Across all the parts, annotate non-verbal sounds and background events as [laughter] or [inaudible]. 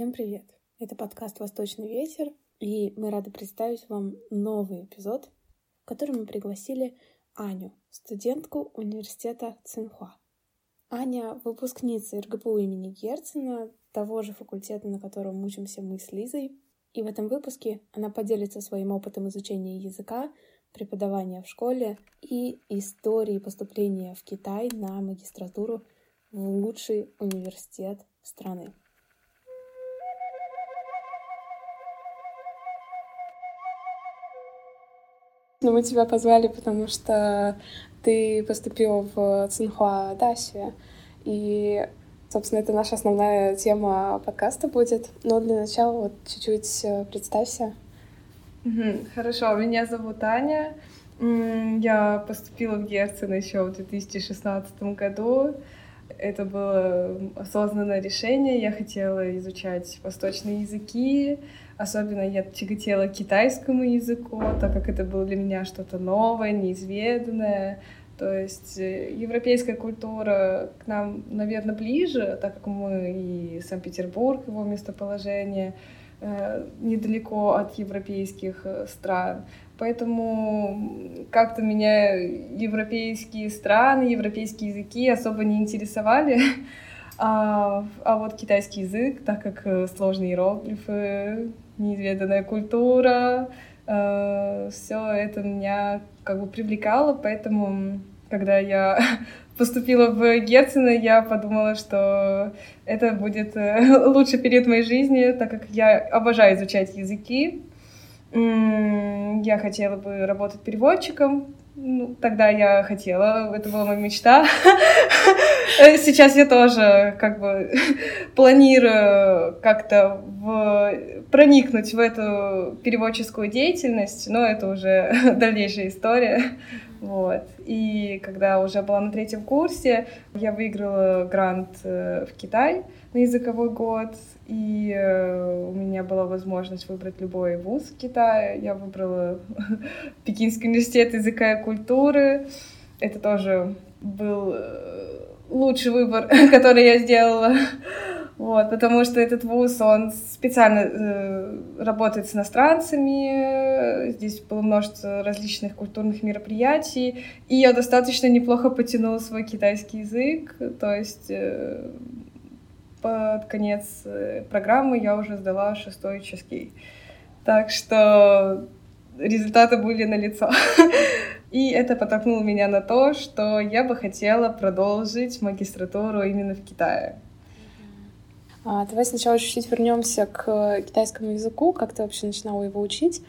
Всем привет! Это подкаст «Восточный ветер», и мы рады представить вам новый эпизод, в котором мы пригласили Аню, студентку университета Цинхуа. Аня — выпускница РГПУ имени Герцена, того же факультета, на котором учимся мы с Лизой. И в этом выпуске она поделится своим опытом изучения языка, преподавания в школе и истории поступления в Китай на магистратуру в лучший университет страны. Ну, мы тебя позвали, потому что ты поступила в Цинхуа Даси, и, собственно, это наша основная тема подкаста будет. Но для начала вот чуть-чуть э, представься. Хорошо, меня зовут Аня. Я поступила в Герцен еще в 2016 году. Это было осознанное решение. Я хотела изучать восточные языки, Особенно я тяготела к китайскому языку, так как это было для меня что-то новое, неизведанное. То есть э, европейская культура к нам, наверное, ближе, так как мы и Санкт-Петербург, его местоположение, э, недалеко от европейских э, стран. Поэтому как-то меня европейские страны, европейские языки особо не интересовали. [laughs] А, а вот китайский язык, так как сложные иероглифы, неизведанная культура, э, все это меня как бы привлекало, поэтому когда я [laughs] поступила в Герцена, я подумала, что это будет э, [laughs] лучший период моей жизни, так как я обожаю изучать языки. Я хотела бы работать переводчиком, ну, тогда я хотела, это была моя мечта. Сейчас я тоже как бы планирую как-то в... проникнуть в эту переводческую деятельность, но это уже [laughs] дальнейшая история. Вот. И когда уже была на третьем курсе, я выиграла грант э, в Китай на языковой год, и э, у меня была возможность выбрать любой вуз в Китае. Я выбрала [laughs] Пекинский университет языка и культуры. Это тоже был э, лучший выбор, [laughs] который я сделала. Вот, потому что этот вуз, он специально э, работает с иностранцами, здесь было множество различных культурных мероприятий, и я достаточно неплохо потянула свой китайский язык, то есть э, под конец э, программы я уже сдала шестой ческий. Так что результаты были налицо. [laughs] И это подтолкнуло меня на то, что я бы хотела продолжить магистратуру именно в Китае. А, давай сначала чуть-чуть вернемся к китайскому языку. Как ты вообще начинала его учить?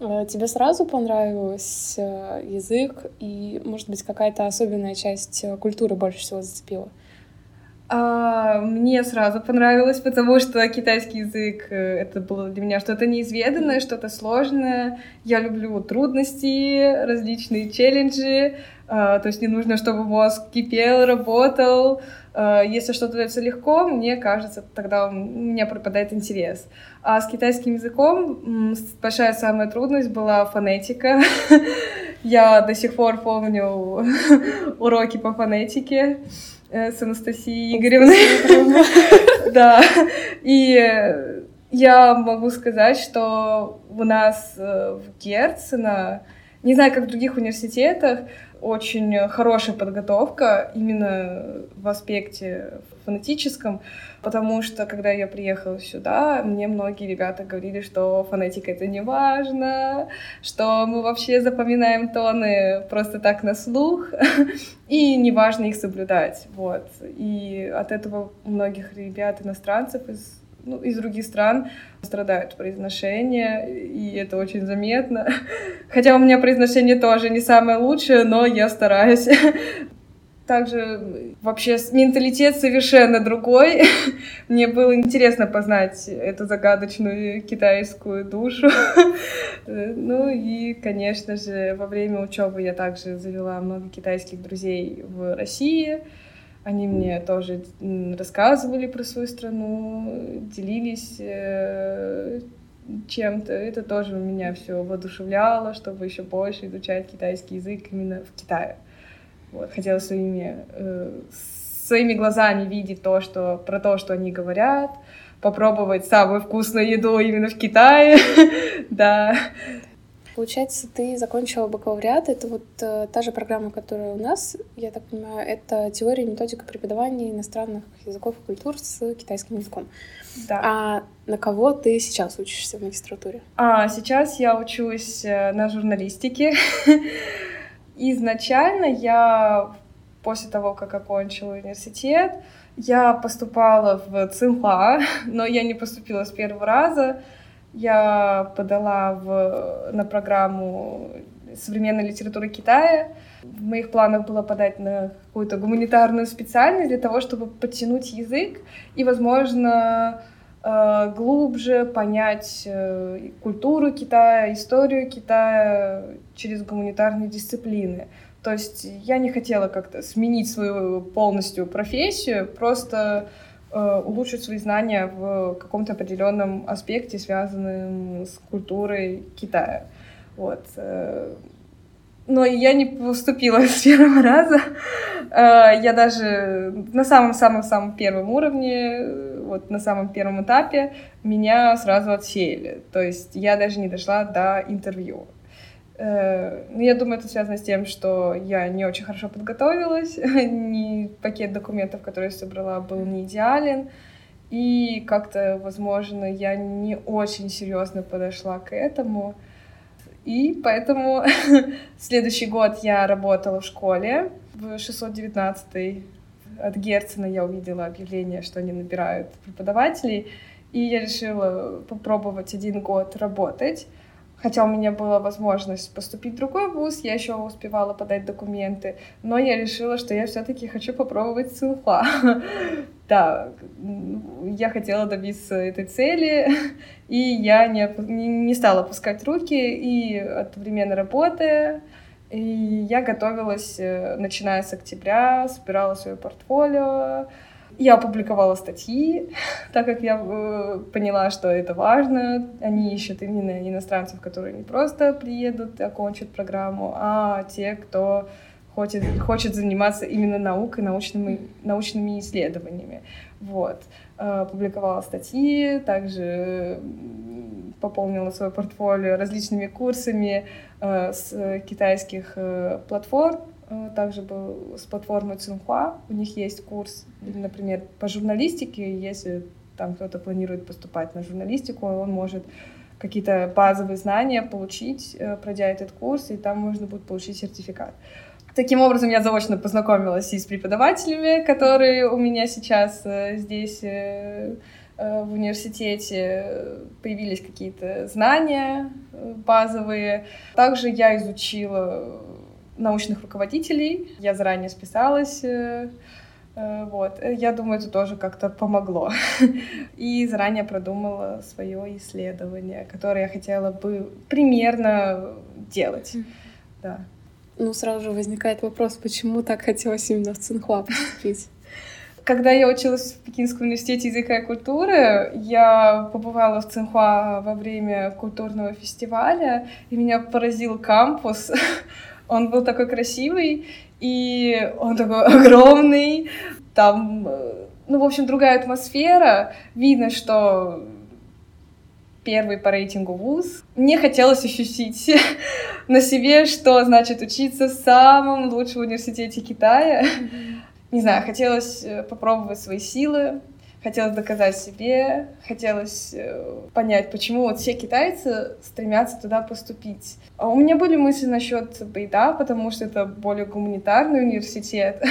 Э, тебе сразу понравился э, язык, и, может быть, какая-то особенная часть культуры больше всего зацепила? А, мне сразу понравилось, потому что китайский язык э, это было для меня что-то неизведанное, что-то сложное. Я люблю трудности, различные челленджи. А, то есть не нужно, чтобы мозг кипел, работал. А, если что-то дается легко, мне кажется, тогда у меня пропадает интерес. А с китайским языком большая самая трудность была фонетика. [laughs] Я до сих пор помню [laughs] уроки по фонетике. Э, с Анастасией Игоревной. [laughs] Да. И я могу сказать, что у нас э, в Герцена, не знаю, как в других университетах, очень хорошая подготовка именно в аспекте фонетическом, потому что, когда я приехала сюда, мне многие ребята говорили, что фонетика — это не важно, что мы вообще запоминаем тоны просто так на слух, [laughs] и не важно их соблюдать, вот. И от этого у многих ребят, иностранцев из ну, из других стран страдают произношение, и это очень заметно. [laughs] Хотя у меня произношение тоже не самое лучшее, но я стараюсь. [laughs] Также вообще менталитет совершенно другой. [laughs] Мне было интересно познать эту загадочную китайскую душу. [laughs] Ну и, конечно же, во время учебы я также завела много китайских друзей в России. Они мне тоже рассказывали про свою страну, делились э, чем-то. Это тоже меня все воодушевляло, чтобы еще больше изучать китайский язык именно в Китае. Вот, хотела своими э, своими глазами видеть то, что, про то, что они говорят, попробовать самую вкусную еду именно в Китае, [laughs] да. Получается, ты закончила бакалавриат, это вот э, та же программа, которая у нас, я так понимаю, это теория и методика преподавания иностранных языков и культур с китайским языком. Да. А на кого ты сейчас учишься в магистратуре? А, сейчас я учусь э, на журналистике. [laughs] Изначально я, после того, как окончила университет, я поступала в Цинхуа, [laughs] но я не поступила с первого раза. Я подала в, на программу современной литературы Китая. В моих планах было подать на какую-то гуманитарную специальность для того, чтобы подтянуть язык и, возможно, глубже понять э, культуру Китая, историю Китая через гуманитарные дисциплины. То есть я не хотела как-то сменить свою полностью профессию, просто Э, улучшить свои знания в каком-то определенном аспекте, связанном с культурой Китая. Вот. Э, но я не поступила [laughs] с первого раза. Э, я даже на самом-самом-самом первом уровне, вот на самом первом этапе, меня сразу отсеяли. То есть я даже не дошла до интервью. Э, ну, я думаю, это связано с тем, что я не очень хорошо подготовилась, [laughs] не пакет документов, который я собрала, был не идеален, и как-то, возможно, я не очень серьезно подошла к этому. И поэтому [laughs] следующий год я работала в школе в 619 от Герцена я увидела объявление, что они набирают преподавателей, и я решила попробовать один год работать. Хотя у меня была возможность поступить в другой вуз, я еще успевала подать документы, но я решила, что я все-таки хочу попробовать Цинхуа. [laughs] Да, я хотела добиться этой цели, [laughs] и я не, не стала пускать руки, и одновременно работая, и я готовилась, э, начиная с октября, собирала свое портфолио, я опубликовала статьи, так как я э, поняла, что это важно. Они ищут именно иностранцев, которые не просто приедут окончат программу, а те, кто хочет, хочет заниматься именно наукой, научными, научными исследованиями. Вот. Э, публиковала статьи, также пополнила свое портфолио различными курсами э, с китайских платформ, также был с платформой Цинхуа. У них есть курс, например, по журналистике. Если там кто-то планирует поступать на журналистику, он может какие-то базовые знания получить, э, пройдя этот курс, и там можно будет получить сертификат. Таким образом, я заочно познакомилась и с преподавателями, которые у меня сейчас э, здесь в университете появились какие-то знания базовые. Также я изучила научных руководителей. Я заранее списалась. Э, э, вот. Я думаю, это тоже как-то помогло. [laughs] И заранее продумала свое исследование, которое я хотела бы примерно делать. Да. Ну, сразу же возникает вопрос, почему так хотелось именно в Цинхуа поступить? [laughs] Когда я училась в Пекинском университете языка и культуры, я побывала в Цинхуа во время культурного фестиваля, и меня поразил кампус. [laughs] Он был такой красивый, и он такой [laughs] огромный. Там, э, ну, в общем, другая атмосфера. Видно, что первый по рейтингу вуз. Мне хотелось ощутить [laughs] на себе, что значит учиться в самом лучшем университете Китая. Не знаю, хотелось э, попробовать свои силы, хотелось доказать себе, хотелось э, понять, почему вот все китайцы стремятся туда поступить. А у меня были мысли насчет Бейда, потому что это более гуманитарный университет,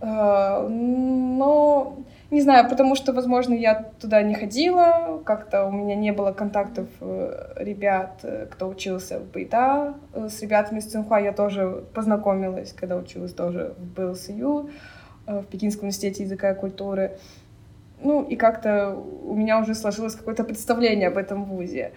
э, [laughs] но не знаю, потому что, возможно, я туда не ходила, как-то у меня не было контактов э, ребят, кто учился в Бейда. С ребятами из Цинхуа я тоже познакомилась, когда училась тоже в БЛСЮ, в Пекинском университете языка и культуры. Ну, и как-то у меня уже сложилось какое-то представление об этом вузе.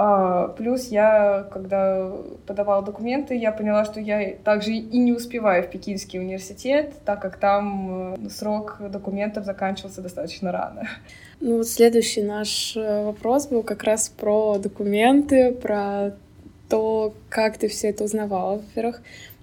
А, плюс я, когда подавала документы, я поняла, что я также и не успеваю в Пекинский университет, так как там э, срок документов заканчивался достаточно рано. Ну вот следующий наш э, вопрос был как раз про документы, про то, как ты все это узнавала, во-первых.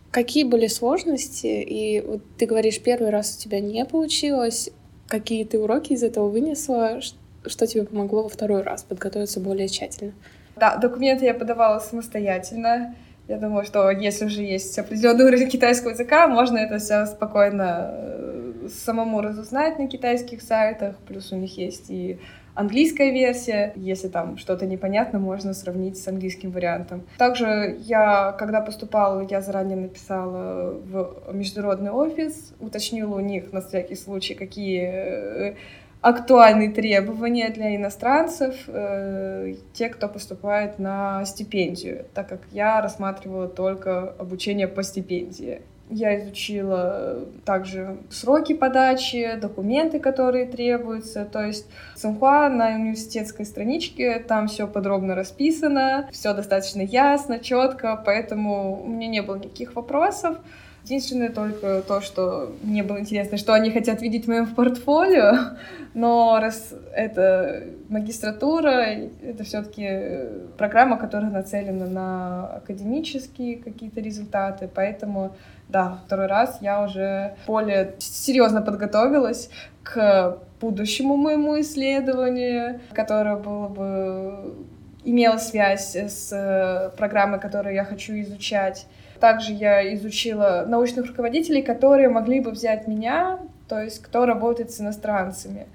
Какие были сложности? И вот ты говоришь, первый раз у тебя не получилось. Какие ты уроки из этого вынесла? Что тебе помогло во второй раз подготовиться более тщательно? Да, документы я подавала самостоятельно. Я думаю, что если уже есть определенный уровень китайского языка, можно это все спокойно э, самому разузнать на китайских сайтах. Плюс у них есть и английская версия. Если там что-то непонятно, можно сравнить с английским вариантом. Также я, когда поступала, я заранее написала в международный офис, уточнила у них на всякий случай, какие э, актуальные требования для иностранцев, э, те, кто поступает на стипендию, так как я рассматривала только обучение по стипендии. Я изучила также сроки подачи, документы, которые требуются. То есть Цинхуа на университетской страничке, там все подробно расписано, все достаточно ясно, четко, поэтому у меня не было никаких вопросов. Единственное только то, что мне было интересно, что они хотят видеть в моем портфолио, [laughs] но раз это магистратура, это все-таки программа, которая нацелена на академические какие-то результаты, поэтому да, второй раз я уже более серьезно подготовилась к будущему моему исследованию, которое было бы имело связь с программой, которую я хочу изучать. Также я изучила научных руководителей, которые могли бы взять меня, то есть кто работает с иностранцами.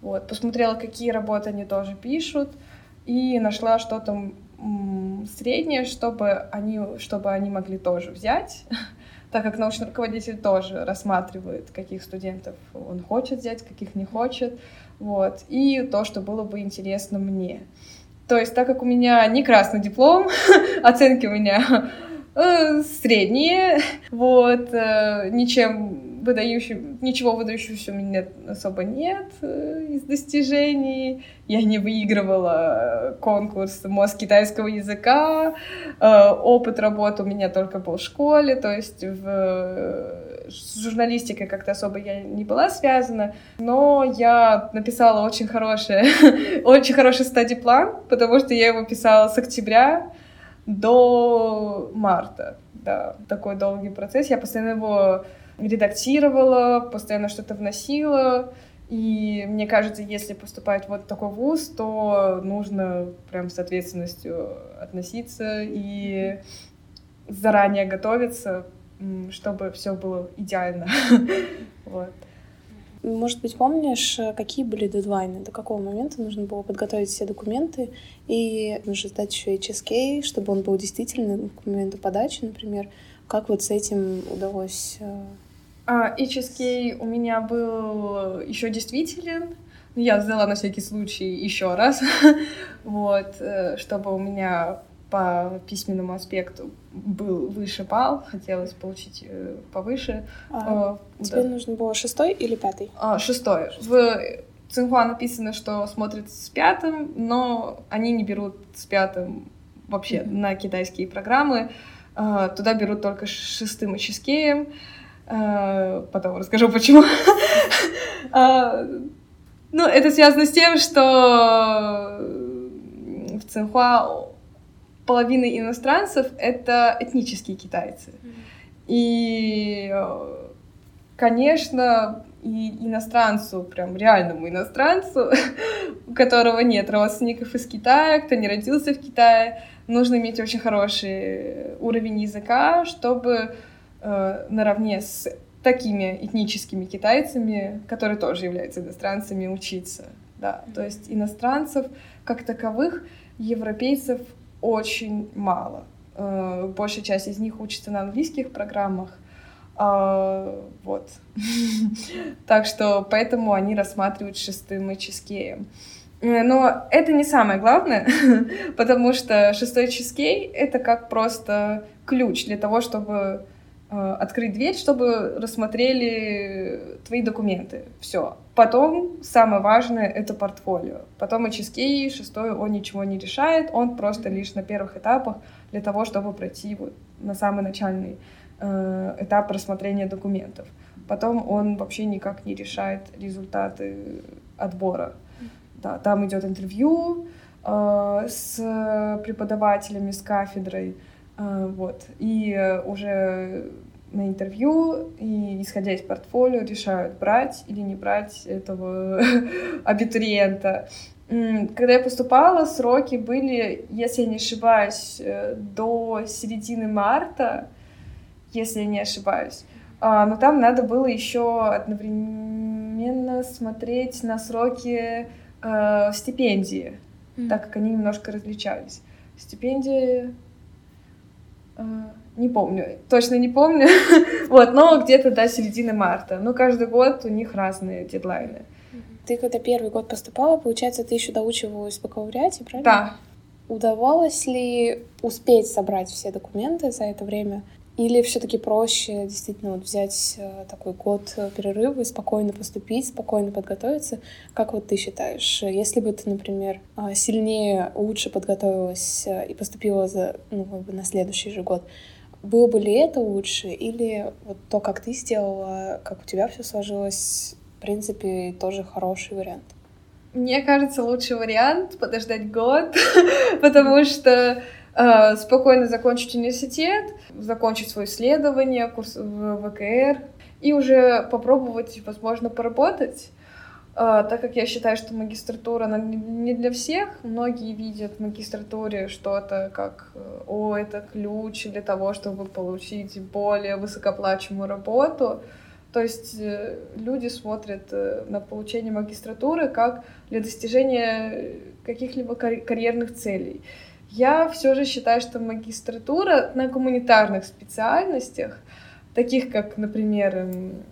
Вот, посмотрела, какие работы они тоже пишут, и нашла что-то среднее, чтобы они, чтобы они могли тоже взять, [laughs] так как научный руководитель тоже рассматривает, каких студентов он хочет взять, каких не хочет, вот, и то, что было бы интересно мне. То есть, так как у меня не красный диплом, [laughs] оценки у меня Э, средние, [laughs] вот, э, ничем выдающим, ничего выдающегося у меня особо нет э, из достижений. Я не выигрывала конкурс «Мозг китайского языка», опыт работы у меня только был в школе, то есть в с журналистикой как-то особо я не была связана, но я написала очень хороший, [laughs] очень хороший стадий-план, потому что я его писала с октября до марта. Да, такой долгий процесс. Я постоянно его редактировала, постоянно что-то вносила. И мне кажется, если поступать вот такой вуз, то нужно прям с ответственностью относиться и заранее готовиться, чтобы все было идеально. [laughs] Вот. Может быть, помнишь, э, какие были дедлайны, до какого момента нужно было подготовить все документы и нужно сдать еще HSK, чтобы он был действительно к моменту подачи, например. Как вот с этим удалось? А, HSK у меня был еще действителен. Я сдала на всякий случай еще раз, [laughs] вот, э, чтобы у меня по письменному аспекту был выше балл, хотелось получить э, повыше. А, э, тебе да. нужно было шестой или пятый? А, шестой. В Цинхуа написано, что смотрят с пятым, но они не берут с пятым вообще mm-hmm. на китайские программы. А, туда берут только шестым и ческеем. А, потом расскажу, почему. а, ну, это связано с тем, что в Цинхуа половина иностранцев — это этнические китайцы. И, конечно, и иностранцу, прям реальному иностранцу, у которого нет родственников из Китая, кто не родился в Китае, нужно иметь очень хороший уровень языка, чтобы э, наравне с такими этническими китайцами, которые тоже являются иностранцами, учиться. Да, то есть иностранцев как таковых, европейцев очень мало. Э, большая часть из них учится на английских программах. А, вот. [laughs] так что поэтому они рассматривают шестым и чизкеем. Э, но это не самое главное, [laughs] потому что шестой чизкей — это как просто ключ для того, чтобы открыть дверь, чтобы рассмотрели твои документы. Все. Потом самое важное — это портфолио. Потом HSK шестой, он ничего не решает, он просто лишь на первых этапах для того, чтобы пройти вот на самый начальный э, этап рассмотрения документов. Потом он вообще никак не решает результаты отбора. Да, там идет интервью э, с преподавателями, с кафедрой, э, вот, и уже на интервью и, исходя из портфолио, решают, брать или не брать этого [laughs] абитуриента. Когда я поступала, сроки были, если я не ошибаюсь, э, до середины марта, если я не ошибаюсь. А, но там надо было еще одновременно смотреть на сроки э, стипендии, mm. так как они немножко различались. Стипендия э, не помню, точно не помню, [laughs] вот, но где-то до середины марта. Но каждый год у них разные дедлайны. Ты когда первый год поступала, получается, ты еще доучивалась бакалавриате, правильно? Да. Удавалось ли успеть собрать все документы за это время? Или все-таки проще действительно вот взять э, такой год перерыва и спокойно поступить, спокойно подготовиться? Как вот ты считаешь, если бы ты, например, э, сильнее, лучше подготовилась э, и поступила за, ну, как бы на следующий же год, было бы ли это лучше? Или вот то, как ты сделала, как у тебя все сложилось, в принципе, тоже хороший вариант? Мне кажется, лучший вариант подождать год, [laughs] потому что Э, спокойно закончить университет, закончить свое исследование, курс в ВКР и уже попробовать, возможно, поработать. Э, так как я считаю, что магистратура она не для всех, многие видят в магистратуре что-то как «О, это ключ для того, чтобы получить более высокоплачиваемую работу». То есть э, люди смотрят на получение магистратуры как для достижения каких-либо карьерных целей. Я все же считаю, что магистратура на гуманитарных специальностях, таких как, например, эм,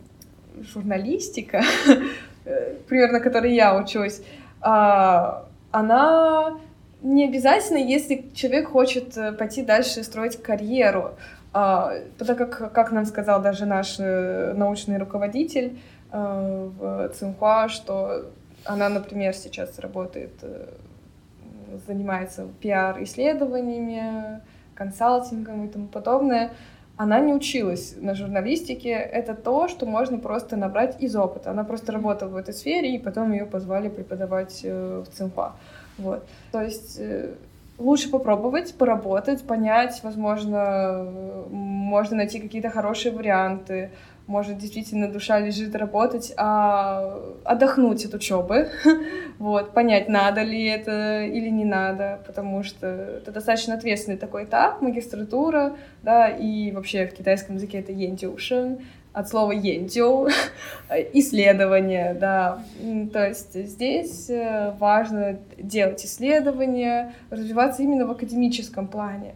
журналистика, [laughs] примерно которой я учусь, а, она не обязательно, если человек хочет э, пойти дальше строить карьеру. А, так как, как нам сказал даже наш э, научный руководитель э, в Цинхуа, что она, например, сейчас работает занимается пиар-исследованиями, консалтингом и тому подобное, она не училась на журналистике. Это то, что можно просто набрать из опыта. Она просто работала в этой сфере, и потом ее позвали преподавать э, в ЦИМПА. Вот. То есть э, лучше попробовать, поработать, понять, возможно, можно найти какие-то хорошие варианты, может, действительно душа лежит работать, а отдохнуть от учебы, [laughs] вот, понять, надо ли это или не надо, потому что это достаточно ответственный такой этап, магистратура, да, и вообще в китайском языке это ентюшен, от слова ентю, [laughs] исследование, да, то есть здесь э, важно делать исследования, развиваться именно в академическом плане,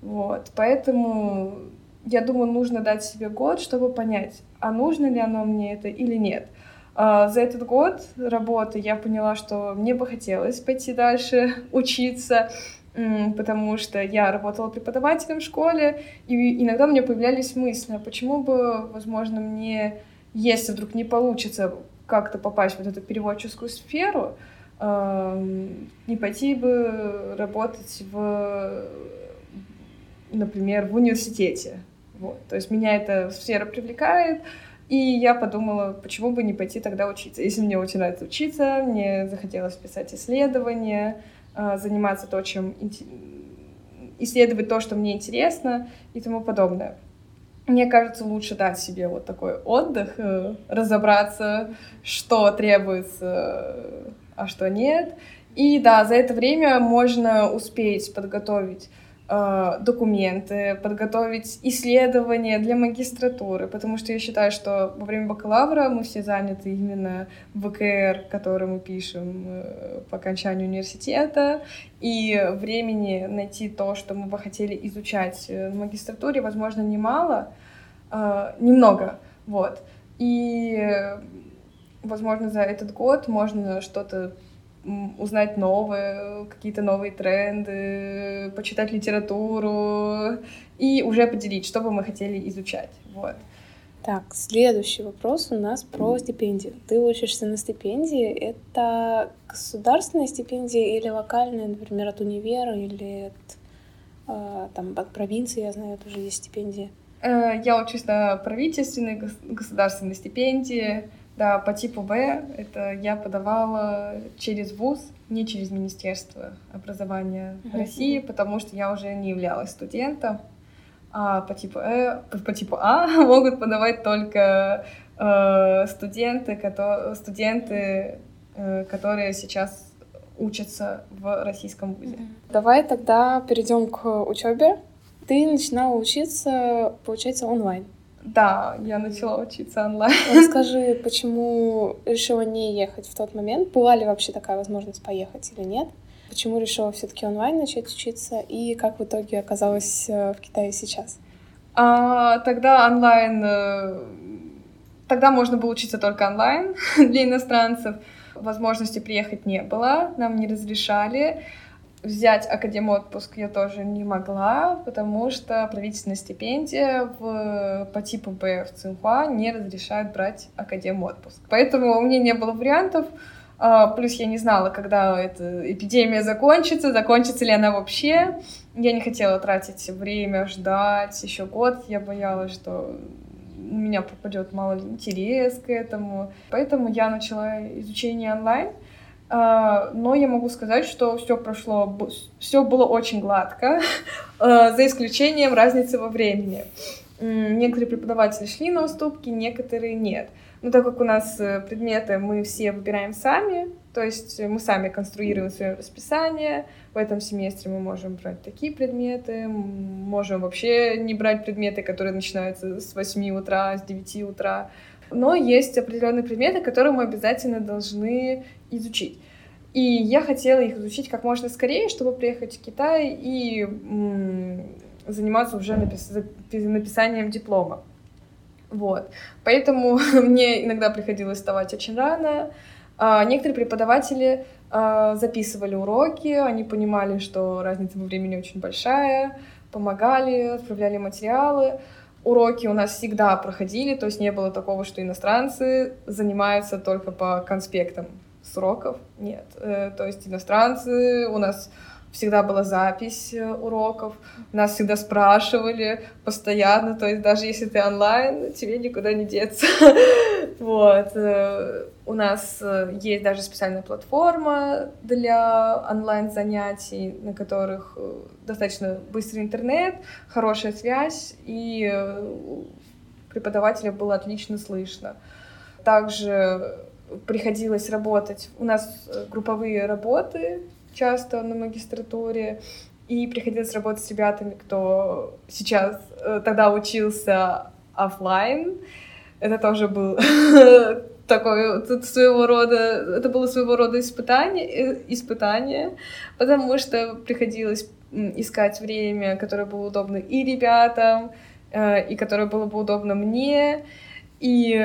вот, поэтому я думаю, нужно дать себе год, чтобы понять, а нужно ли оно мне это или нет. А, за этот год работы я поняла, что мне бы хотелось пойти дальше [laughs] учиться, потому что я работала преподавателем в школе, и иногда у меня появлялись мысли, а почему бы, возможно, мне, если вдруг не получится как-то попасть в вот эту переводческую сферу, не пойти бы работать в, например, в университете, вот. То есть меня эта сфера привлекает, и я подумала, почему бы не пойти тогда учиться. Если мне очень нравится учиться, мне захотелось писать исследования, а, заниматься то, чем исследовать то, что мне интересно и тому подобное. Мне кажется, лучше дать себе вот такой отдых, э, разобраться, что требуется, а что нет. И да, за это время можно успеть подготовить документы, подготовить исследования для магистратуры, потому что я считаю, что во время бакалавра мы все заняты именно ВКР, который мы пишем э, по окончанию университета, и времени найти то, что мы бы хотели изучать в магистратуре, возможно, немало, э, немного, вот. И, возможно, за этот год можно что-то узнать новое, какие-то новые тренды, почитать литературу и уже поделить, что бы мы хотели изучать. Вот. Так, следующий вопрос у нас про стипендию. Ты учишься на стипендии. Это государственная стипендия или локальная, например, от универа или от, э, там, от провинции, я знаю, тоже есть стипендии? Э, я учусь на правительственной государственной стипендии. Да, по типу Б это я подавала через ВУЗ, не через Министерство образования uh-huh. России, потому что я уже не являлась студентом. а по типу, э, по типу А [laughs] могут подавать только э, студенты, которые, студенты, э, которые сейчас учатся в российском вузе. Давай тогда перейдем к учебе. Ты начинала учиться, получается, онлайн. Да, я начала учиться онлайн. Расскажи, почему решила не ехать в тот момент? Была ли вообще такая возможность поехать или нет? Почему решила все-таки онлайн начать учиться? И как в итоге оказалась э, в Китае сейчас? А, тогда онлайн... Э, тогда можно было учиться только онлайн [laughs] для иностранцев. Возможности приехать не было, нам не разрешали. Взять академ отпуск я тоже не могла, потому что правительственная стипендия в, по типу Б в Цинхуа не разрешает брать академ отпуск. Поэтому у меня не было вариантов. А, плюс я не знала, когда эта эпидемия закончится, закончится ли она вообще. Я не хотела тратить время, ждать еще год. Я боялась, что у меня пропадет мало интерес к этому. Поэтому я начала изучение онлайн. А, но я могу сказать, что все прошло, все было очень гладко, [laughs] а, за исключением разницы во времени. Некоторые преподаватели шли на уступки, некоторые нет. Но так как у нас э, предметы мы все выбираем сами, то есть мы сами конструируем свое расписание, в этом семестре мы можем брать такие предметы, можем вообще не брать предметы, которые начинаются с 8 утра, с 9 утра. Но есть определенные предметы, которые мы обязательно должны изучить. И я хотела их изучить как можно скорее, чтобы приехать в Китай и заниматься уже напис написанием диплома. Вот. Поэтому [laughs] мне иногда приходилось вставать очень рано. А некоторые преподаватели а, записывали уроки, они понимали, что разница во времени очень большая, помогали, отправляли материалы. Уроки у нас всегда проходили, то есть не было такого, что иностранцы занимаются только по конспектам сроков. Нет. Э, то есть иностранцы у нас всегда была запись э, уроков, нас всегда спрашивали постоянно, то есть даже если ты онлайн, тебе никуда не деться. [laughs] Вот. Э, у нас есть даже специальная платформа для онлайн-занятий, на которых достаточно быстрый интернет, хорошая связь, и преподавателя было отлично слышно. Также приходилось работать. У нас групповые работы часто на магистратуре, и приходилось работать с ребятами, кто сейчас э, тогда учился офлайн. Это тоже был [laughs] такое своего рода, это было своего рода испытание, э, испытание, потому что приходилось искать время, которое было удобно и ребятам, э, и которое было бы удобно мне. И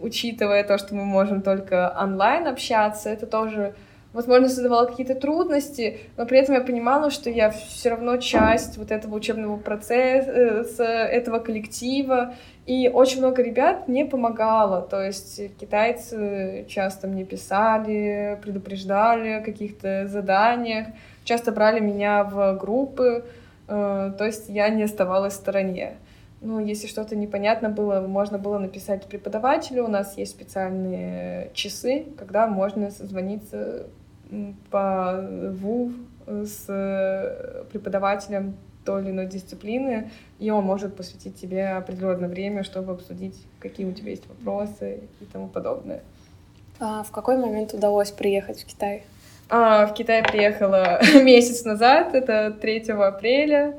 учитывая то, что мы можем только онлайн общаться, это тоже возможно, создавала какие-то трудности, но при этом я понимала, что я все равно часть вот этого учебного процесса, этого коллектива, и очень много ребят мне помогало, то есть китайцы часто мне писали, предупреждали о каких-то заданиях, часто брали меня в группы, э, то есть я не оставалась в стороне. Ну, если что-то непонятно было, можно было написать преподавателю. У нас есть специальные часы, когда можно созвониться по ВУ с преподавателем той или иной дисциплины, и он может посвятить тебе определенное время, чтобы обсудить, какие у тебя есть вопросы и тому подобное. А в какой момент удалось приехать в Китай? А, в Китай приехала [laughs] месяц назад, это 3 апреля.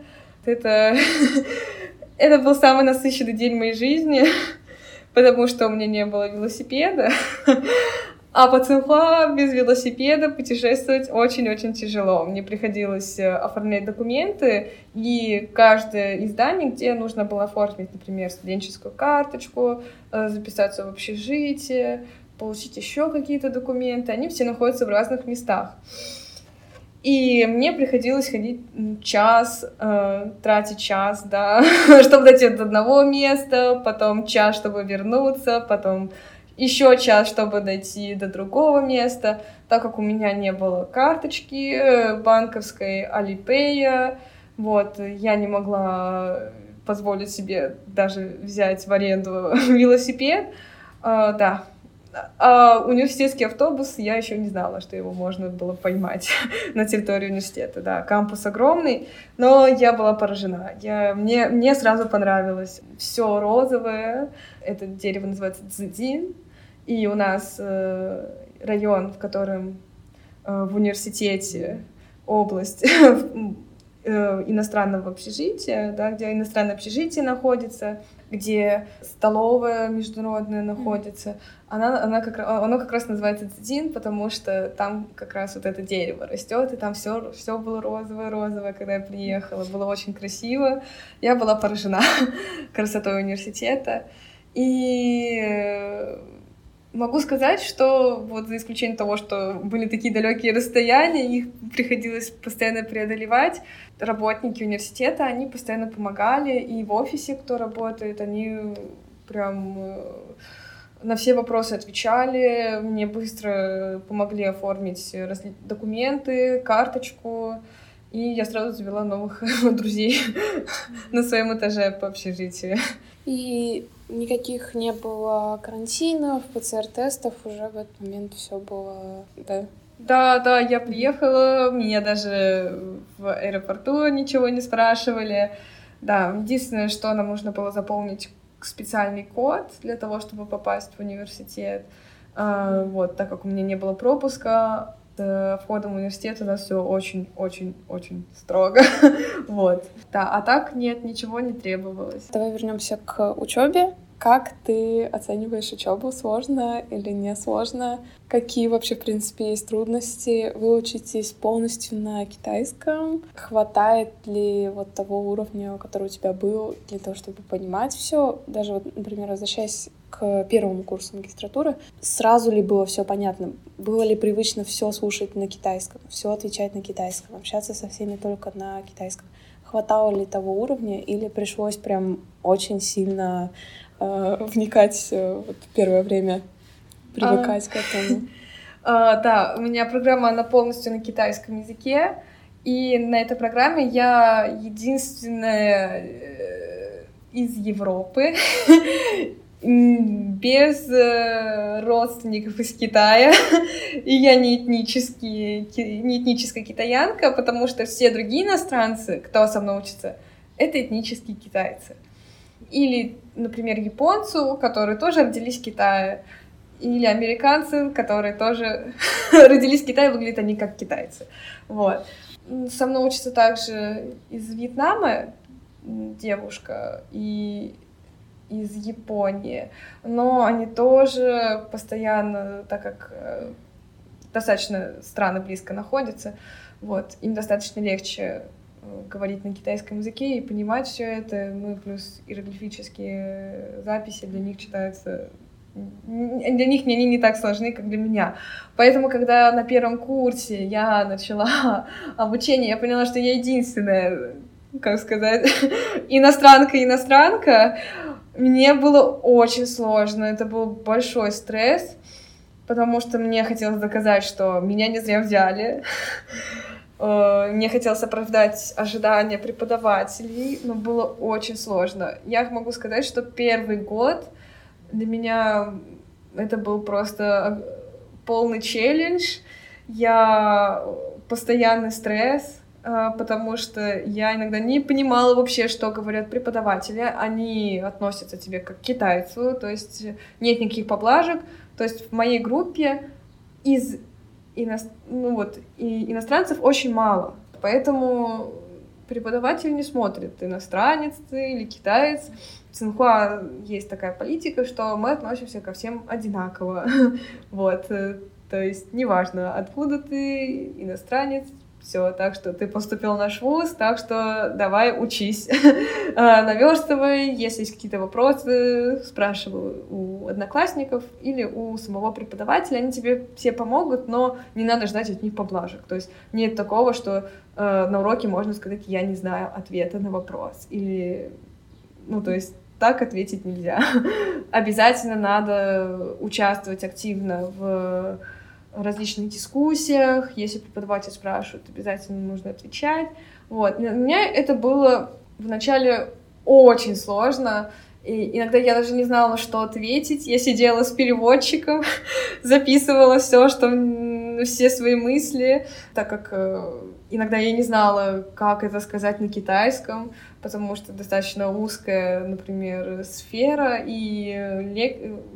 Это, [laughs] это был самый насыщенный день моей жизни, [laughs] потому что у меня не было велосипеда. А по Цинхуа без велосипеда путешествовать очень-очень тяжело. Мне приходилось э, оформлять документы, и каждое издание, где нужно было оформить, например, студенческую карточку, э, записаться в общежитие, получить еще какие-то документы, они все находятся в разных местах. И мне приходилось ходить час, э, тратить час, да, [laughs] чтобы дойти до одного места, потом час, чтобы вернуться, потом еще час, чтобы дойти до другого места, так как у меня не было карточки э, банковской Alipay, вот, я не могла позволить себе даже взять в аренду [laughs] велосипед, а, да, А университетский автобус, я еще не знала, что его можно было поймать [laughs] на территории университета. Да, кампус огромный, но я была поражена. Я, мне, мне сразу понравилось. Все розовое. Это дерево называется дзидин. И у нас э, район, в котором э, в университете область [laughs] иностранного общежития, да, где иностранное общежитие находится, где столовая международная находится, она, она как, оно как раз называется Цзин, потому что там как раз вот это дерево растет, и там все, все было розовое-розовое, когда я приехала. Было очень красиво. Я была поражена [laughs] красотой университета. И э, Могу сказать, что вот за исключением того, что были такие далекие расстояния, их приходилось постоянно преодолевать, работники университета, они постоянно помогали, и в офисе, кто работает, они прям э, на все вопросы отвечали, мне быстро помогли оформить документы, карточку, и я сразу завела новых [laughs] друзей [laughs] на своем этаже по общежитию. И никаких не было карантинов, ПЦР-тестов, уже в этот момент все было, да? Да, да, я приехала, меня даже в аэропорту ничего не спрашивали. Да, единственное, что нам нужно было заполнить специальный код для того, чтобы попасть в университет. А, вот, так как у меня не было пропуска, с входом в университет у нас все очень-очень-очень строго. [laughs] вот. Да, а так нет, ничего не требовалось. Давай вернемся к учебе. Как ты оцениваешь учебу? Сложно или не сложно? Какие вообще, в принципе, есть трудности? Выучитесь полностью на китайском? Хватает ли вот того уровня, который у тебя был, для того, чтобы понимать все? Даже вот, например, возвращаясь к первому курсу магистратуры, сразу ли было все понятно? Было ли привычно все слушать на китайском, все отвечать на китайском, общаться со всеми только на китайском? Хватало ли того уровня или пришлось прям очень сильно э, вникать э, вот первое время, привыкать а... к этому? А, [laughs] да, у меня программа, она полностью на китайском языке, и на этой программе я единственная э, из Европы, [laughs] без э, родственников из Китая, [laughs] и я не, этнический, не этническая китаянка, потому что все другие иностранцы, кто со мной учится, это этнические китайцы. Или, например, японцу, которые тоже родились в Китае, или американцы, которые тоже [laughs] родились в Китае, выглядят они как китайцы. Вот. Со мной учится также из Вьетнама девушка, и из Японии, но они тоже постоянно, так как э, достаточно страны близко находятся, вот, им достаточно легче э, говорить на китайском языке и понимать все это. Ну плюс иероглифические записи для них читаются для них они не так сложны, как для меня. Поэтому, когда на первом курсе я начала [laughs] обучение, я поняла, что я единственная, как сказать, [laughs] иностранка-иностранка, мне было очень сложно, это был большой стресс, потому что мне хотелось доказать, что меня не зря взяли. [laughs] Э, мне хотелось оправдать ожидания преподавателей, но было очень сложно. Я могу сказать, что первый год для меня это был просто полный челлендж. Я постоянный стресс, потому что я иногда не понимала вообще, что говорят преподаватели. Они относятся к тебе как к китайцу, то есть нет никаких поблажек. То есть в моей группе из ино... ну вот, и иностранцев очень мало. Поэтому преподаватель не смотрит, иностранец ты или китаец. В Цинхуа есть такая политика, что мы относимся ко всем одинаково. [laughs] вот. То есть неважно, откуда ты, иностранец, все, так что ты поступил в наш вуз, так что давай учись, [laughs] а, наверстывай, если есть какие-то вопросы, спрашивай у одноклассников или у самого преподавателя, они тебе все помогут, но не надо ждать от них поблажек. То есть нет такого, что э, на уроке можно сказать, я не знаю ответа на вопрос, или, ну, то есть так ответить нельзя. [laughs] Обязательно надо участвовать активно в различных дискуссиях, если преподаватель спрашивает, обязательно нужно отвечать. Вот. Для меня это было вначале очень сложно. И иногда я даже не знала, что ответить. Я сидела с переводчиком, [laughs] записывала все, что все свои мысли, так как э, иногда я не знала, как это сказать на китайском, потому что достаточно узкая, например, сфера, и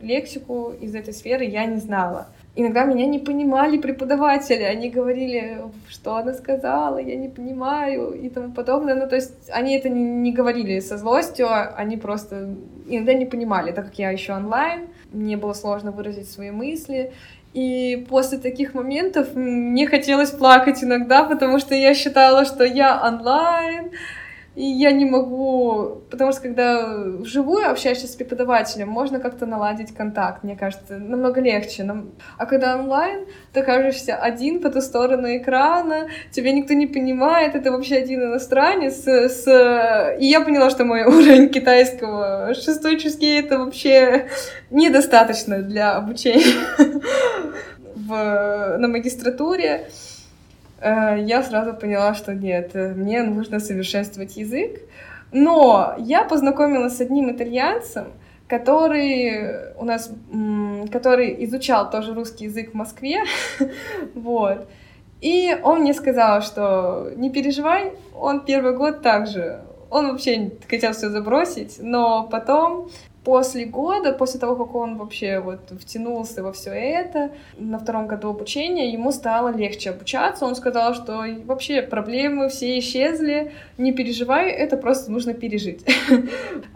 лексику из этой сферы я не знала. Иногда меня не понимали преподаватели, они говорили, что она сказала, я не понимаю и тому подобное. Ну, то есть они это не, не говорили со злостью, они просто иногда не понимали, так как я еще онлайн, мне было сложно выразить свои мысли. И после таких моментов мне хотелось плакать иногда, потому что я считала, что я онлайн, и я не могу, потому что когда вживую общаешься с преподавателем, можно как-то наладить контакт, мне кажется, намного легче. А когда онлайн, ты окажешься один по ту сторону экрана, тебя никто не понимает, это вообще один иностранец. С... И я поняла, что мой [laughs] уровень китайского шестой ческий это вообще недостаточно для обучения [laughs] в... на магистратуре. Э, я сразу поняла, что нет, э, мне нужно совершенствовать язык. Но я познакомилась с одним итальянцем, который у нас, который изучал тоже русский язык в Москве, [laughs] вот. И он мне сказал, что не переживай, он первый год также, он вообще хотел все забросить, но потом после года, после того, как он вообще вот втянулся во все это, на втором году обучения, ему стало легче обучаться. Он сказал, что вообще проблемы все исчезли, не переживай, это просто нужно пережить. [laughs]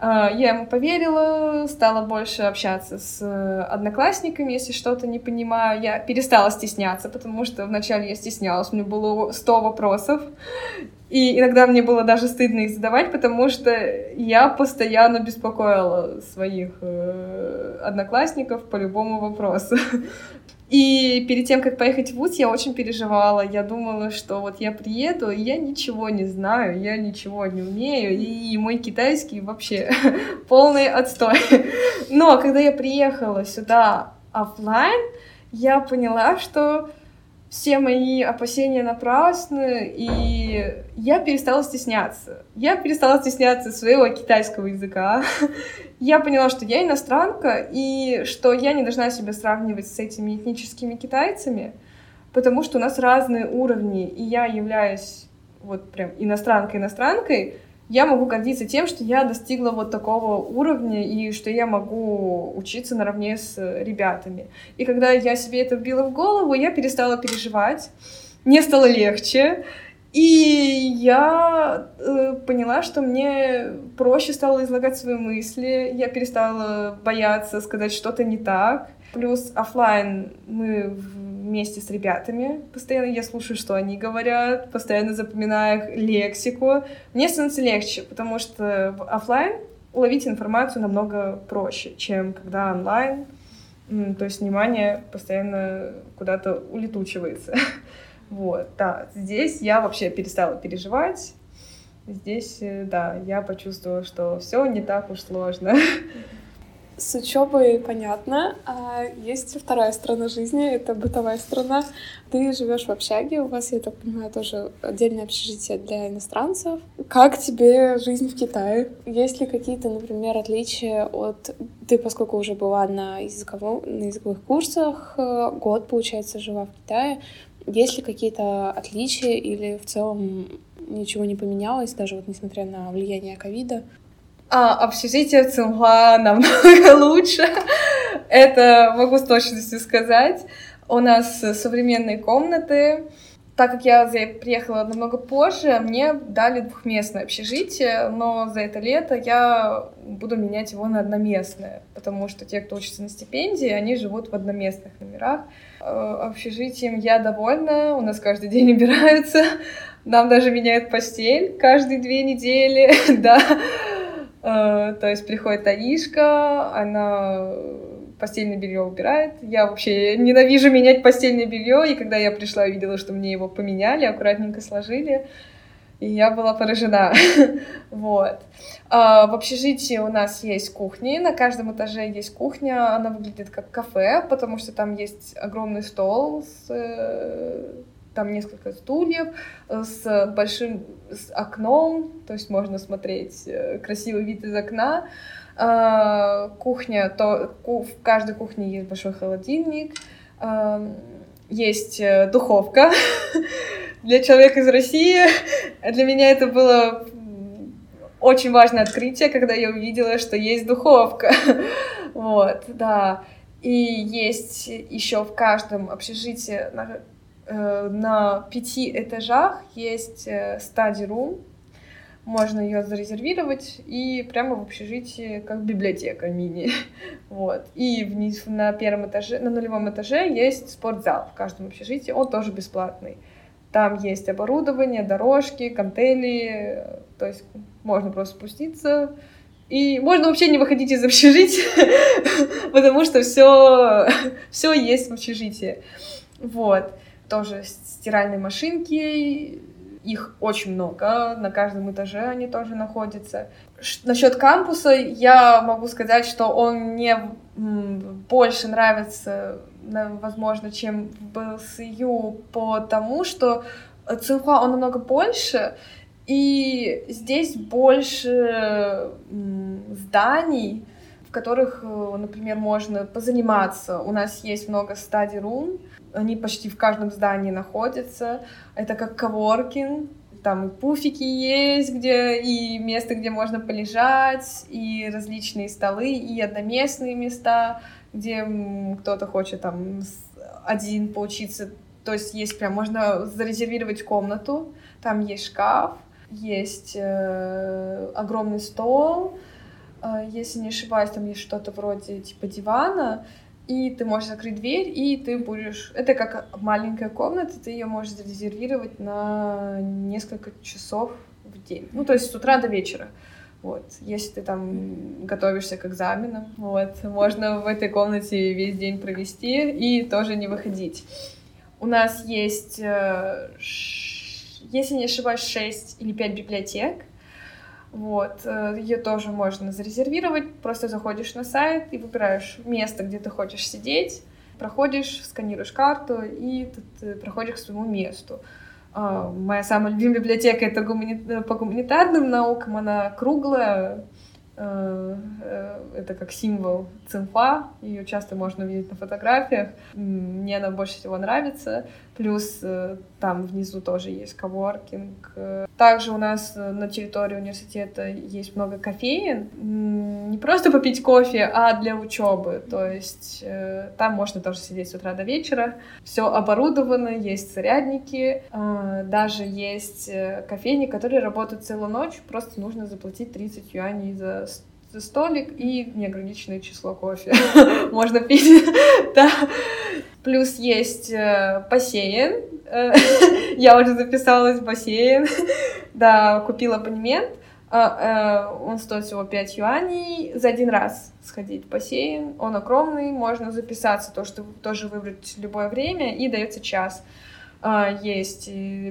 А, я ему поверила, стала больше общаться с одноклассниками, если что-то не понимаю. Я перестала стесняться, потому что вначале я стеснялась, у меня было 100 вопросов, и иногда мне было даже стыдно их задавать, потому что я постоянно беспокоила своих э, одноклассников по любому вопросу. [laughs] И перед тем, как поехать в ВУЗ, я очень переживала. Я думала, что вот я приеду, и я ничего не знаю, я ничего не умею, и мой китайский вообще [laughs] полный отстой. [laughs] Но когда я приехала сюда офлайн, я поняла, что все мои опасения напрасны, и я перестала стесняться. Я перестала стесняться своего китайского языка. [laughs] Я поняла, что я иностранка, и что я не должна себя сравнивать с этими этническими китайцами, потому что у нас разные уровни, и я являюсь вот прям иностранкой-иностранкой, я могу гордиться тем, что я достигла вот такого уровня и что я могу учиться наравне с ребятами. И когда я себе это вбила в голову, я перестала переживать, мне стало легче, и я э, поняла, что мне проще стало излагать свои мысли, я перестала бояться сказать что-то не так. Плюс офлайн мы вместе с ребятами. Постоянно я слушаю, что они говорят, постоянно запоминаю их лексику. Мне становится легче, потому что в офлайн уловить информацию намного проще, чем когда онлайн. То есть внимание постоянно куда-то улетучивается. [laughs] Вот, да. Здесь я вообще перестала переживать. Здесь, э, да, я почувствовала, что все не так уж сложно. [laughs] С учебой понятно, а есть вторая сторона жизни, это бытовая сторона. Ты живешь в общаге, у вас, я так понимаю, тоже отдельное общежитие для иностранцев. Как тебе жизнь в Китае? Есть ли какие-то, например, отличия от... Ты, поскольку уже была на, языковом, на языковых курсах, э, год, получается, жила в Китае, есть ли какие-то отличия или в целом ничего не поменялось, даже вот несмотря на влияние ковида? А, общежитие в Цинхуа намного [laughs] лучше. Это могу с точностью сказать. У нас современные комнаты. Так как я приехала намного позже, мне дали двухместное общежитие, но за это лето я буду менять его на одноместное, потому что те, кто учится на стипендии, они живут в одноместных номерах. Э, общежитием я довольна, у нас каждый день [laughs] убираются, нам даже меняют постель каждые две недели, [laughs] да. Э, то есть приходит Таишка, она постельное белье убирает. Я вообще ненавижу менять постельное белье, и когда я пришла, видела, что мне его поменяли, аккуратненько сложили, и я была поражена. [laughs] вот. А, в общежитии у нас есть кухни, на каждом этаже есть кухня, она выглядит как кафе, потому что там есть огромный стол с э, там несколько стульев с большим с окном, то есть можно смотреть красивый вид из окна. Кухня, то в каждой кухне есть большой холодильник, есть духовка [laughs] для человека из России. Для меня это было очень важное открытие, когда я увидела, что есть духовка. [laughs] вот, да. И есть еще в каждом общежитии на, э, на пяти этажах есть э, рум. Можно ее зарезервировать и прямо в общежитии как библиотека мини. [laughs] вот. И вниз на первом этаже, на нулевом этаже есть спортзал в каждом общежитии. Он тоже бесплатный. Там есть оборудование, дорожки, кантели, то есть можно просто спуститься. И можно вообще не выходить из общежития, [laughs] потому что все, [laughs] все есть в общежитии. Вот. Тоже стиральные машинки, их очень много, на каждом этаже они тоже находятся. Насчет кампуса я могу сказать, что он мне больше нравится возможно, чем в БСЮ, потому что Цинхуа, он намного больше, и здесь больше зданий, в которых, э, например, можно позаниматься. У нас есть много стадий рум, они почти в каждом здании находятся. Это как коворкинг, там и пуфики есть, где и место, где можно полежать, и различные столы, и одноместные места где кто-то хочет там один поучиться. То есть есть прям, можно зарезервировать комнату, там есть шкаф, есть э, огромный стол, э, если не ошибаюсь, там есть что-то вроде типа дивана, и ты можешь закрыть дверь, и ты будешь... Это как маленькая комната, ты ее можешь зарезервировать на несколько часов в день. Ну, то есть с утра до вечера. Вот. Если ты там готовишься к экзаменам, вот, можно в этой комнате весь день провести и тоже не выходить. У нас есть, э, если не ошибаюсь, 6 или 5 библиотек. Вот, э, ее тоже можно зарезервировать. Просто заходишь на сайт и выбираешь место, где ты хочешь сидеть, проходишь, сканируешь карту и ты проходишь к своему месту. А, моя самая любимая библиотека это гумани... по гуманитарным наукам, она круглая, э, э, это как символ цинфа, ее часто можно видеть на фотографиях. Мне она больше всего нравится. Плюс э, там внизу тоже есть коворкинг. Также у нас на территории университета есть много кофеин. Не просто попить кофе, а для учебы. То есть э, там можно тоже сидеть с утра до вечера. Все оборудовано, есть зарядники. Даже есть кофейни, которые работают целую ночь. Просто нужно заплатить 30 юаней за столик и неограниченное число кофе [laughs] можно пить. [laughs] да. Плюс есть э, бассейн. [laughs] Я уже записалась в бассейн. да, купила абонемент. А, э, он стоит всего 5 юаней за один раз сходить в бассейн. Он огромный, можно записаться, то, что тоже выбрать любое время, и дается час. А, есть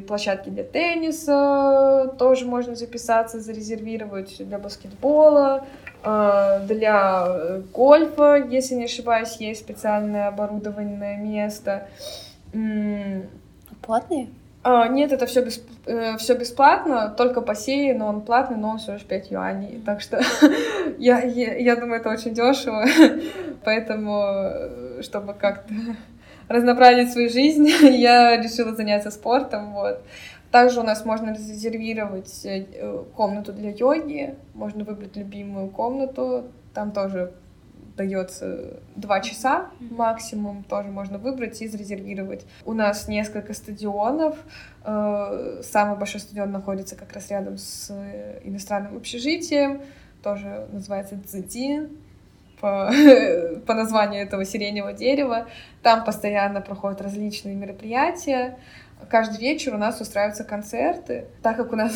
площадки для тенниса, тоже можно записаться, зарезервировать для баскетбола. А, для э, гольфа, если не ошибаюсь, есть специальное оборудованное место. Платные? А, нет, это все бесп... Э, все бесплатно, только бассейн, но он платный, но он всего лишь 5 юаней. Так что [laughs] я, я, я думаю, это очень дешево. [laughs] Поэтому, э, чтобы как-то [laughs] разнообразить свою жизнь, я решила заняться спортом. Вот. Также у нас можно резервировать э, комнату для йоги, можно выбрать любимую комнату, там тоже дается два часа максимум, тоже можно выбрать и зарезервировать. У нас несколько стадионов. Э, самый большой стадион находится как раз рядом с э, иностранным общежитием, тоже называется Цзити, по, [laughs] по названию этого сиреневого дерева. Там постоянно проходят различные мероприятия каждый вечер у нас устраиваются концерты, так как у нас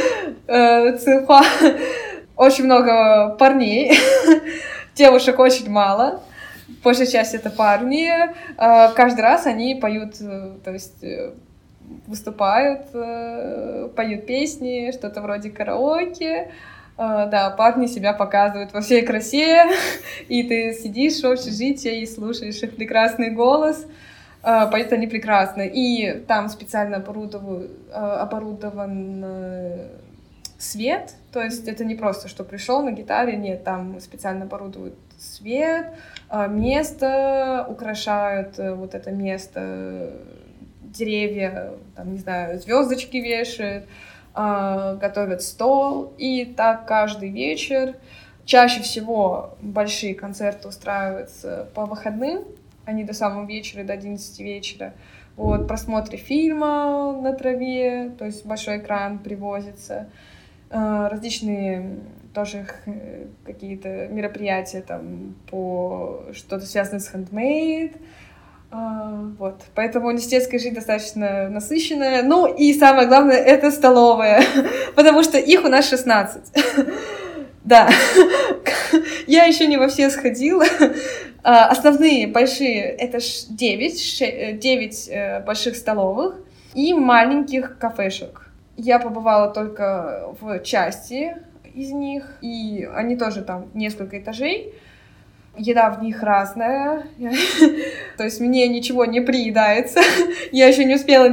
[laughs] э, Цинхуа очень много парней, [laughs] девушек очень мало, большая часть это парни, э, каждый раз они поют, э, то есть выступают, поют песни, что-то вроде караоке, да, парни себя показывают во всей красе, [laughs] и ты сидишь в общежитии и слушаешь их прекрасный голос, а, поэтому они прекрасны. И там специально а, оборудован э, свет, то есть это не просто, что пришел на гитаре, нет, там специально оборудуют свет, а, место, украшают э, вот это место, деревья, там, не знаю, звездочки вешают, готовят стол, и так каждый вечер. Чаще всего большие концерты устраиваются по выходным, они до самого вечера, до 11 вечера. Вот, просмотры фильма на траве, то есть большой экран привозится, э, различные тоже э, какие-то мероприятия там по что-то связанное с хендмейд, вот, поэтому университетская жизнь достаточно насыщенная. Ну и самое главное, это столовая, [laughs] потому что их у нас 16. [laughs] Да, [laughs] я еще не во все сходила, а, основные большие — это 9, 9 э, э, больших столовых и маленьких кафешек. Я побывала только в части из них, и они тоже там несколько этажей. Еда в них разная, [laughs] то есть мне ничего не приедается. [laughs] Я еще не успела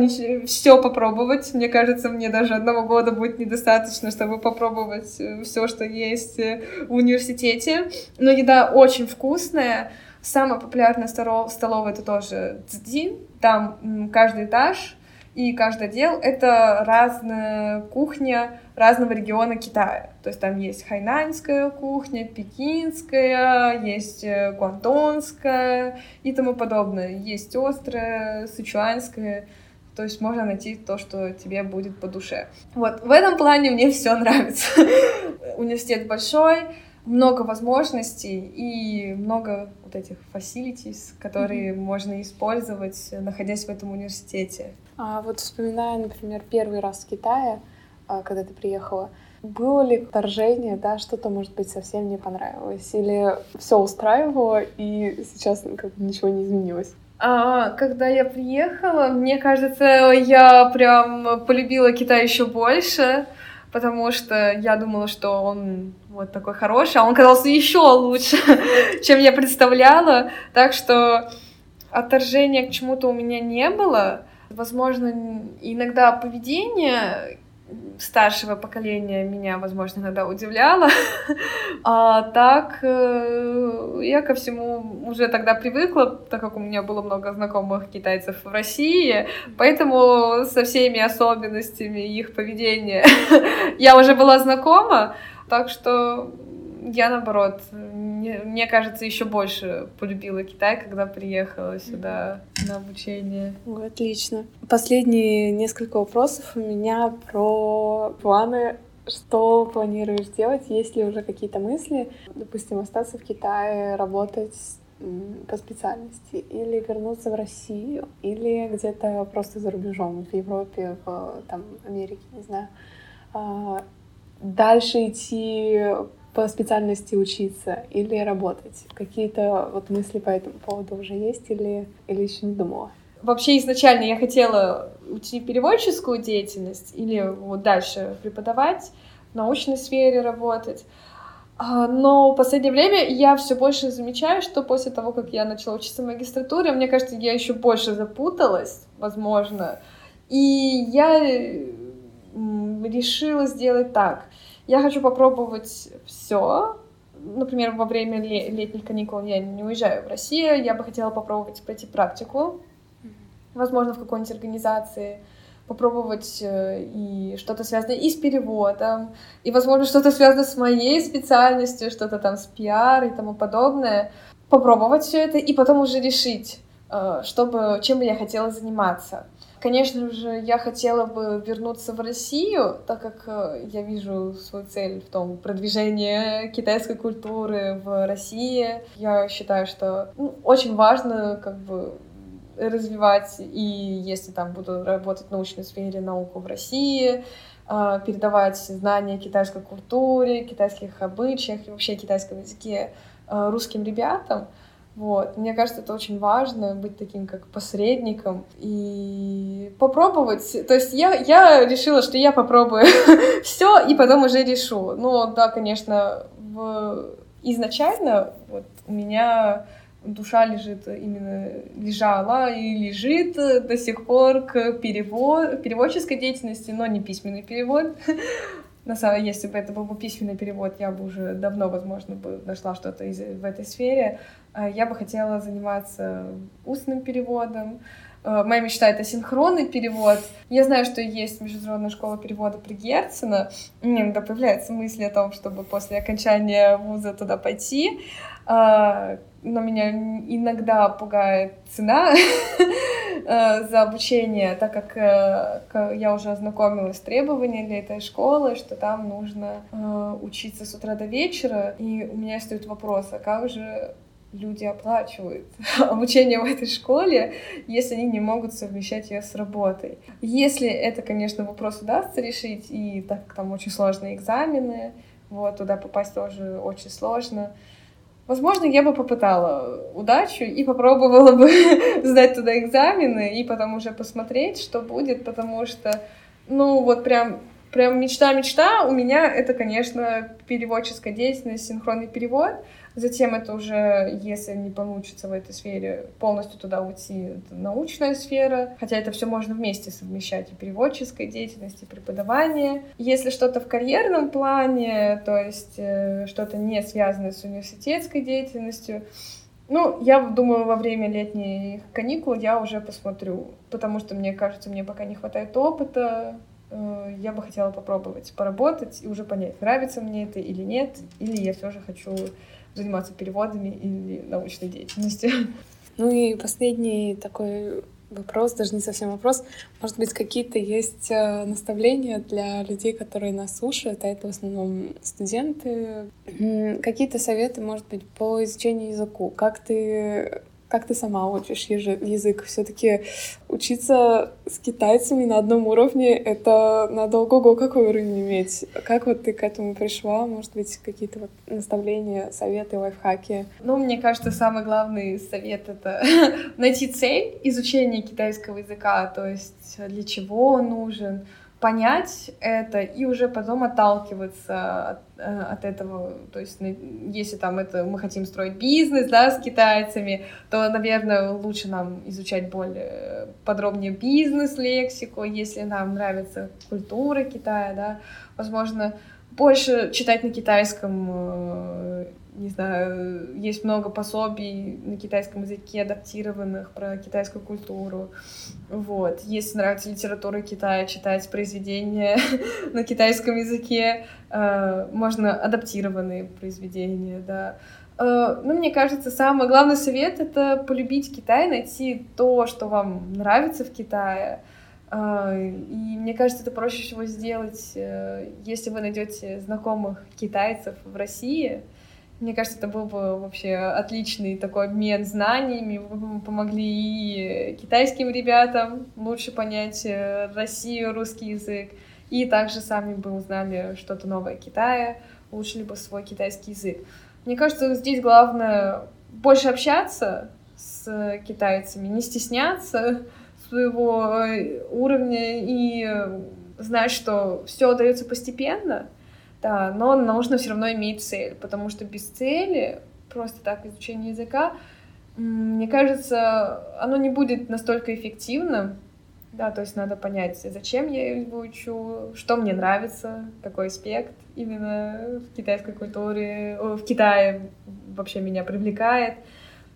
все попробовать. Мне кажется, мне даже одного года будет недостаточно, чтобы попробовать э, все, что есть э, в университете. Но еда очень вкусная. Самая популярная столовая это тоже Цзин. Там каждый этаж и каждый отдел — это разная кухня разного региона Китая. То есть там есть хайнаньская кухня, пекинская, есть э, гуандонская и тому подобное. Есть острая, сычуанская. То есть можно найти то, что тебе будет по душе. Вот, в этом плане мне все нравится. [laughs] Университет большой, много возможностей и много вот этих facilities, которые mm-hmm. можно использовать, находясь в этом университете. А вот вспоминая, например, первый раз в Китае, а, когда ты приехала, было ли вторжение, да, что-то, может быть, совсем не понравилось? Или все устраивало, и сейчас как бы ничего не изменилось? А, когда я приехала, мне кажется, я прям полюбила Китай еще больше, потому что я думала, что он вот такой хороший, а он казался еще лучше, [laughs] чем я представляла. Так что отторжения к чему-то у меня не было. Возможно, иногда поведение старшего поколения меня, возможно, иногда удивляло. А так э, я ко всему уже тогда привыкла, так как у меня было много знакомых китайцев в России, поэтому со всеми особенностями их поведения [laughs] я уже была знакома, так что я, наоборот, мне, мне кажется, еще больше полюбила Китай, когда приехала сюда на обучение. Отлично. Последние несколько вопросов у меня про планы что планируешь делать? Есть ли уже какие-то мысли? Допустим, остаться в Китае, работать по специальности, или вернуться в Россию, или где-то просто за рубежом, в Европе, в там, Америке, не знаю. А, дальше идти по специальности учиться или работать? Какие-то вот мысли по этому поводу уже есть или, или еще не думала? Вообще изначально я хотела уйти в переводческую деятельность или вот дальше преподавать, в научной сфере работать. А, но в последнее время я все больше замечаю, что после того, как я начала учиться в магистратуре, мне кажется, я еще больше запуталась, возможно. И я решила сделать так — я хочу попробовать все. Например, во время летних каникул я не уезжаю в Россию, я бы хотела попробовать пройти практику, возможно, в какой-нибудь организации, попробовать э, и что-то связанное и с переводом, и, возможно, что-то связанное с моей специальностью, что-то там с пиар и тому подобное. Попробовать все это и потом уже решить, э, чтобы, чем бы я хотела заниматься. Конечно же, я хотела бы вернуться в Россию, так как э, я вижу свою цель в том продвижении китайской культуры в России. Я считаю, что ну, очень важно как бы развивать, и если там буду работать в научной сфере науку в России, э, передавать знания китайской культуре, китайских обычаях и вообще китайском языке э, русским ребятам, вот. Мне кажется, это очень важно, быть таким как посредником и попробовать. То есть я, я решила, что я попробую [laughs] все и потом уже решу. Ну да, конечно, в... изначально вот, у меня душа лежит именно лежала и лежит до сих пор к перевод, переводческой деятельности, но не письменный перевод. [laughs] На самом деле, если бы это был бы письменный перевод, я бы уже давно, возможно, бы нашла что-то из, в этой сфере. А я бы хотела заниматься устным переводом. А, моя мечта — это синхронный перевод. Я знаю, что есть Международная школа перевода при Герцена. Меня иногда появляются мысли о том, чтобы после окончания вуза туда пойти. А, но меня иногда пугает цена [laughs] э, за обучение, так как э, я уже ознакомилась с требованиями для этой школы, что там нужно э, учиться с утра до вечера, и у меня стоит вопрос, а как же люди оплачивают [laughs] обучение в этой школе, если они не могут совмещать ее с работой. Если это, конечно, вопрос удастся решить, и так как там очень сложные экзамены, вот, туда попасть тоже очень сложно, Возможно, я бы попытала удачу и попробовала бы [laughs] сдать туда экзамены и потом уже посмотреть, что будет, потому что, ну, вот прям прям мечта-мечта у меня это, конечно, переводческая деятельность, синхронный перевод. Затем это уже, если не получится в этой сфере, полностью туда уйти, это научная сфера. Хотя это все можно вместе совмещать, и переводческая деятельность, и преподавание. Если что-то в карьерном плане, то есть э, что-то не связанное с университетской деятельностью, ну, я думаю, во время летних каникул я уже посмотрю, потому что мне кажется, мне пока не хватает опыта, я бы хотела попробовать поработать и уже понять, нравится мне это или нет, или я все же хочу заниматься переводами или научной деятельностью. [laughs] Ну и последний такой вопрос, даже не совсем вопрос. Может быть, какие-то есть э, наставления для людей, которые нас слушают, а это в основном студенты. Какие-то советы, может быть, по изучению языку? Как ты как ты сама учишь язык? Все-таки учиться с китайцами на одном уровне — это надо ого-го какой уровень иметь. Как вот ты к этому пришла? Может быть, какие-то вот наставления, советы, лайфхаки? Ну, мне кажется, самый главный совет — это [laughs] найти цель изучения китайского языка, то есть для чего он нужен, понять это и уже потом отталкиваться от, э, от этого. То есть, если там это мы хотим строить бизнес, да, с китайцами, то, наверное, лучше нам изучать более подробнее бизнес-лексику. Если нам нравится культура Китая, да, возможно, больше читать на китайском э, не знаю, есть много пособий на китайском языке, адаптированных про китайскую культуру. Вот. Если нравится литература Китая, читать произведения [laughs] на китайском языке, э, можно адаптированные произведения, да. Э, ну, мне кажется, самый главный совет — это полюбить Китай, найти то, что вам нравится в Китае, э, и мне кажется, это проще всего сделать, если вы найдете знакомых китайцев в России, мне кажется, это был бы вообще отличный такой обмен знаниями. Вы бы помогли и китайским ребятам лучше понять э, Россию, русский язык. И также сами бы узнали что-то новое о Китае, улучшили бы свой китайский язык. Мне кажется, здесь главное больше общаться с китайцами, не стесняться своего э, уровня и знать, что все дается постепенно, да, но нужно все равно иметь цель, потому что без цели, просто так изучение языка, мне кажется, оно не будет настолько эффективным, да, то есть надо понять, зачем я его учу, что мне нравится, какой аспект именно в китайской культуре, в Китае вообще меня привлекает.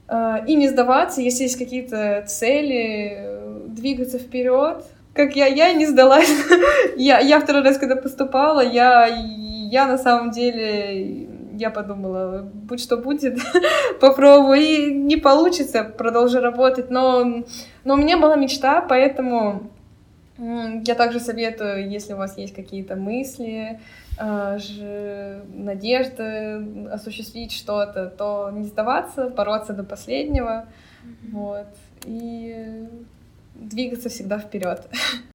А, и не сдаваться, если есть какие-то цели, двигаться вперед. Как я, я не сдалась. [laughs] я, я второй раз, когда поступала, я я на самом деле, я подумала, будь что будет, [laughs] попробую, и не получится, продолжу работать, но, но у меня была мечта, поэтому я также советую, если у вас есть какие-то мысли, э, надежды осуществить что-то, то не сдаваться, бороться до последнего, вот, и двигаться всегда вперед. [laughs]